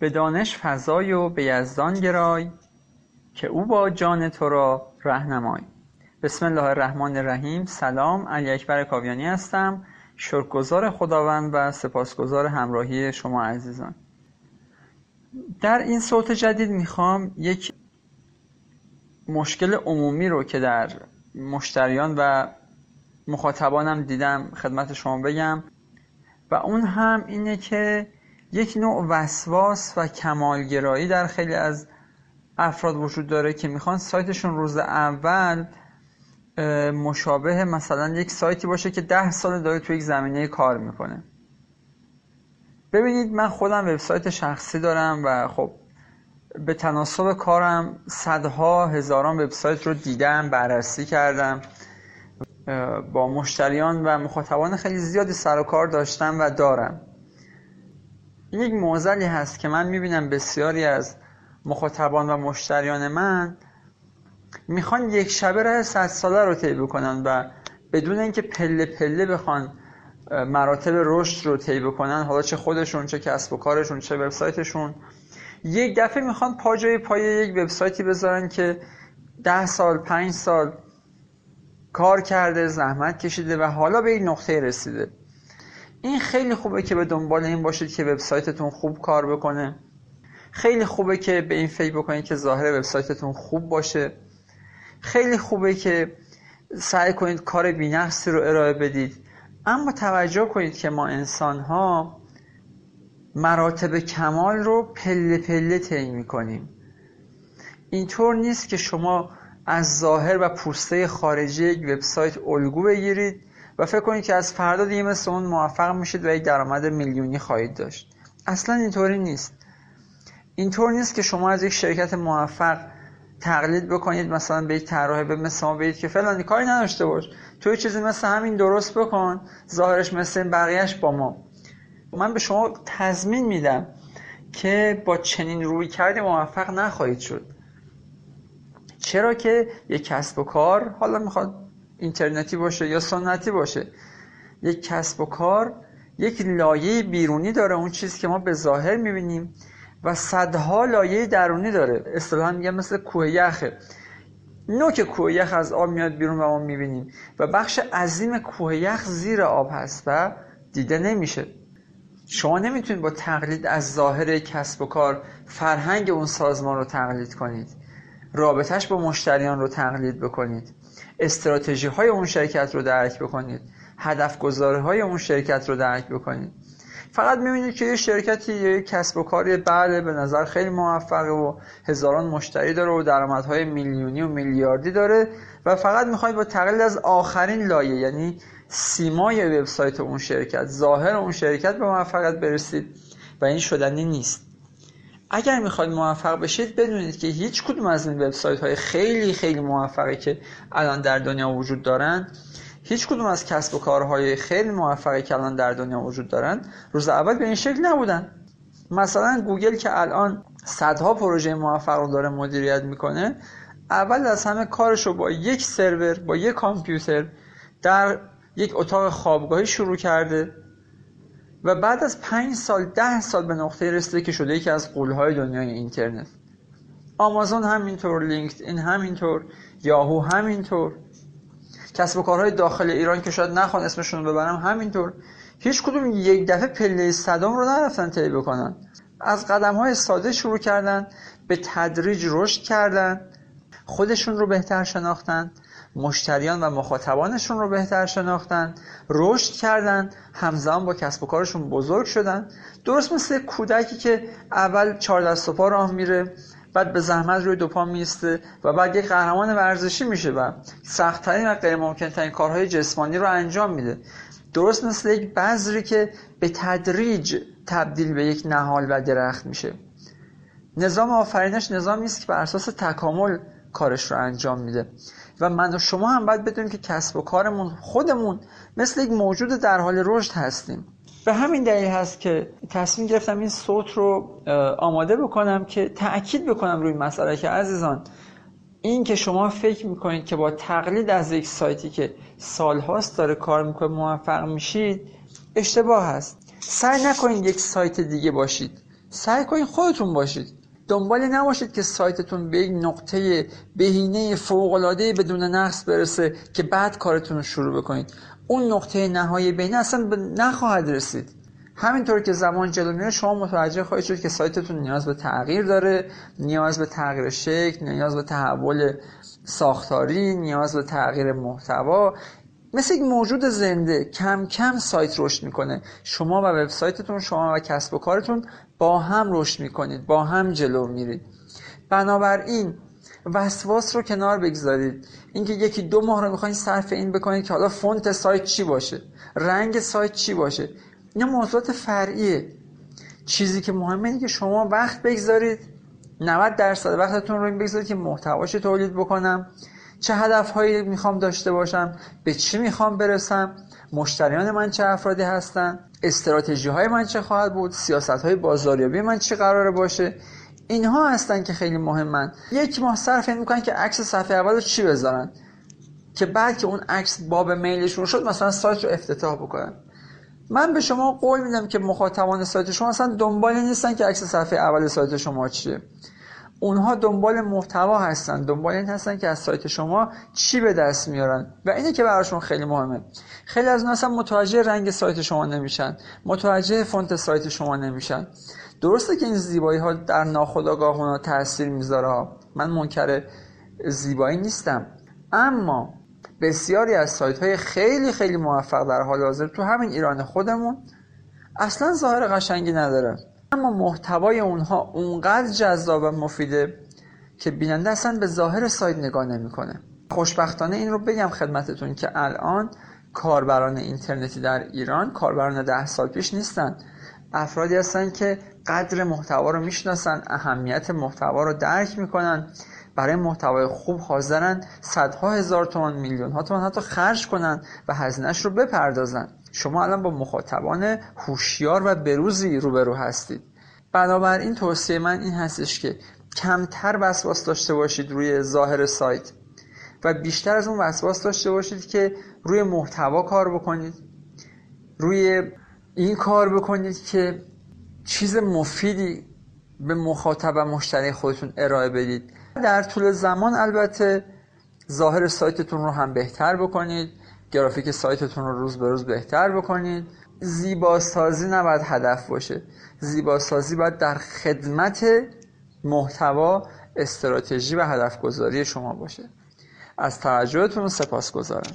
به دانش فضای و به یزدان گرای که او با جان تو را رهنمای بسم الله الرحمن الرحیم. سلام علی اکبر کاویانی هستم. شکرگزار خداوند و سپاسگزار همراهی شما عزیزان. در این صوت جدید می‌خوام یک مشکل عمومی رو که در مشتریان و مخاطبانم دیدم خدمت شما بگم و اون هم اینه که یک نوع وسواس و کمالگرایی در خیلی از افراد وجود داره که می‌خوان سایتشون روز اول مشابه مثلا یک سایتی باشه که ده سال داره توی یک زمینه کار می‌کنه. ببینید من خودم وبسایت شخصی دارم و خب به تناسب کارم صدها هزاران وبسایت رو دیدم بررسی کردم با مشتریان و مخاطبان خیلی زیادی سر و کار داشتم و دارم. یک موزلی هست که من می‌بینم بسیاری از مخاطبان و مشتریان من می‌خوان یک شبه راه صد ساله رو طی بکنن و بدون اینکه پله پله بخوان مراتب رشد رو طی بکنن حالا چه خودشون چه کسب و کارشون چه وبسایتشون. یک دفعه می‌خوان پا جای پای یک وبسایتی بذارن که ده سال پنج سال کار کرده زحمت کشیده و حالا به این نقطه رسیده. این خیلی خوبه که به دنبال این باشید که وبسایتتون خوب کار بکنه. خیلی خوبه که به این فکر بکنید که ظاهر وبسایتتون خوب باشه. خیلی خوبه که سعی کنید کار بینقصی رو ارائه بدید. اما توجه کنید که ما انسان ها مراتب کمال رو پله پله طی می‌کنیم. اینطور نیست که شما از ظاهر و پوسته خارجی یک وبسایت الگو بگیرید و فکر کنید که از فردا دیگه مثل اون موفق میشید و یک درآمد میلیونی خواهید داشت. اصلا اینطوری نیست. اینطور نیست که شما از یک شرکت موفق تقلید بکنید مثلا به یک طراح به مثل بگید که فلانی کاری نداشته باش. توی چیزی مثل همین درست بکن ظاهرش مثل بقیهش با ما. من به شما تضمین میدم که با چنین روی کرده موفق نخواهید شد. چرا که یک کسب و کار حالا می‌خواد اینترنتی باشه یا سنتی باشه یک کسب و کار یک لایه بیرونی داره اون چیزی که ما به ظاهر می‌بینیم و صدها لایه درونی داره. اصطلاحا میگم مثل کوه یخه نوک کوه یخ از آب میاد بیرون و ما می‌بینیم و بخش عظیم کوه یخ زیر آب هست و دیده نمیشه. شما نمی‌تونید با تقلید از ظاهر کسب و کار فرهنگ اون سازمان رو تقلید کنید. رابطهش با مشتریان رو تقلید بکنید. استراتژی های اون شرکت رو درک بکنید. هدف گذاره های اون شرکت رو درک بکنید. فقط می‌بینید که یه شرکتی یه کسب و کاری بله به نظر خیلی موفقه و هزاران مشتری داره و درآمدهای میلیونی و میلیاردی داره و فقط می‌خواید با تقلید از آخرین لایه یعنی سیمای وبسایت اون شرکت ظاهر اون شرکت به موفقیت برسید و این شدنی نیست. اگر می‌خواید موفق بشید بدونید که هیچ کدوم از این وبسایت های خیلی خیلی موفقی که الان در دنیا وجود دارند هیچ کدوم از کسب و کارهای خیلی موفقی که الان در دنیا وجود دارن روز اول به این شکل نبودن. مثلا گوگل که الان صدها پروژه موفق رو داره مدیریت می‌کنه اول از همه کارش رو با یک سرور با یک کامپیوتر در یک اتاق خوابگاهی شروع کرده. و بعد از پنج سال ده سال به نقطه رسیده که شده یکی از قولهای دنیای اینترنت. آمازون همینطور لینکد این همینطور یاهو همینطور. کسب و کارهای داخل ایران که شاید نخوان اسمشون رو ببرم همینطور. هیچ کدوم یک دفعه پله صدام رو نرفتن طی بکنن. از قدم های ساده شروع کردن به تدریج رشد کردن خودشون رو بهتر شناختن. مشتریان و مخاطبانشون رو بهتر شناختن رشد کردن همزمان با کسب و کارشون بزرگ شدن. درست مثل کودکی که اول چهار دست و پا راه میره بعد به زحمت روی دوپا میسته و بعد یک قهرمان ورزشی میشه و سختترین و غیر ممکن ترین کارهای جسمانی رو انجام میده. درست مثل یک بذری که به تدریج تبدیل به یک نهال و درخت میشه. نظام آفرینش نظامی است که بر اساس تکامل کارش رو انجام میده. و من و شما هم باید بدونیم که کسب و کارمون خودمون مثل یک موجود در حال رشد هستیم. به همین دلیل هست که تصمیم گرفتم این صوت رو آماده بکنم که تأکید بکنم روی مسئله که عزیزان این که شما فکر می‌کنید که با تقلید از یک سایتی که سالهاست داره کار می‌کنه موفق میشید اشتباه هست. سعی نکنید یک سایت دیگه باشید. سعی کنید خودتون باشید. دنبال نباشید که سایتتون به یک نقطه بهینه فوق‌العاده بدون نقص برسه که بعد کارتون رو شروع بکنید. اون نقطه نهایی بینه اصلا نخواهد رسید. همینطور که زمان جلو میره شما متوجه خواهید شد که سایتتون نیاز به تغییر داره نیاز به تغییر شکل نیاز به تحول ساختاری نیاز به تغییر محتوا. مثل یک موجود زنده کم کم سایت رشد می‌کنه. شما و وبسایتتون شما و کسب و کارتون با هم رشد می‌کنید با هم جلو میرید. بنابراین وسواس رو کنار بگذارید. اینکه یکی دو ماه رو می‌خواین صرف این بکنید که حالا فونت سایت چی باشه رنگ سایت چی باشه. اینا موضوعات فرعیه. چیزی که مهمه اینه که شما وقت بگذارید. 90 درصد وقتتون رو این بگذارید که محتواش تولید بکنم. چه هدفهایی می‌خوام داشته باشم به چی می‌خوام برسم مشتریان من چه افرادی هستن استراتژی های من چه خواهد بود سیاست های بازاریابی من چی قراره باشه. اینها هستن که خیلی مهمن. یک ماه صرف این می‌کنن که عکس صفحه اول رو چی بذارن؟ که بعد که اون عکس باب میلشون شد مثلا سایت رو افتتاح بکنن. من به شما قول میدم که مخاطبان سایت شما اصلا دنبال نیستن که عکس صفحه اول سایت شما چیه. اونها دنبال محتوا هستن دنبال این هستن که از سایت شما چی به دست میارن. و اینه که براشون خیلی مهمه. خیلی از اونها اصلا متوجه رنگ سایت شما نمیشن متوجه فونت سایت شما نمیشن. درسته که این زیبایی ها در ناخودآگاه اونا تاثیر می‌ذاره. من منکر زیبایی نیستم. اما بسیاری از سایت های خیلی خیلی موفق در حال حاضر تو همین ایران خودمون اصلا ظاهر قشنگی نداره. اما محتوای اونها اونقدر جذاب و مفیده که بیننده اصلا به ظاهر سایت نگاه نمی‌کنه. خوشبختانه این رو بگم خدمتتون که الان کاربران اینترنتی در ایران کاربران ده سال پیش نیستن. افرادی هستن که قدر محتوا رو می‌شناسن اهمیت محتوا رو درک می‌کنن. برای محتوای خوب حاضرن صدها هزار تومان میلیون ها تومان حتی خرج کنن و هزینهش رو بپردازن. شما الان با مخاطبان هوشیار و بروزی روبرو هستید. بنابراین توصیه من این هستش که کمتر وسواس داشته باشید روی ظاهر سایت و بیشتر از اون وسواس داشته باشید که روی محتوا کار بکنید روی این کار بکنید که چیز مفیدی به مخاطب و مشتری خودتون ارائه بدید. در طول زمان البته ظاهر سایتتون رو هم بهتر بکنید گرافیک سایتتون رو روز به روز بهتر بکنید. زیباسازی نباید هدف باشه. زیباسازی باید در خدمت محتوا استراتژی و هدف گذاری شما باشه. از توجهتون سپاس گذارم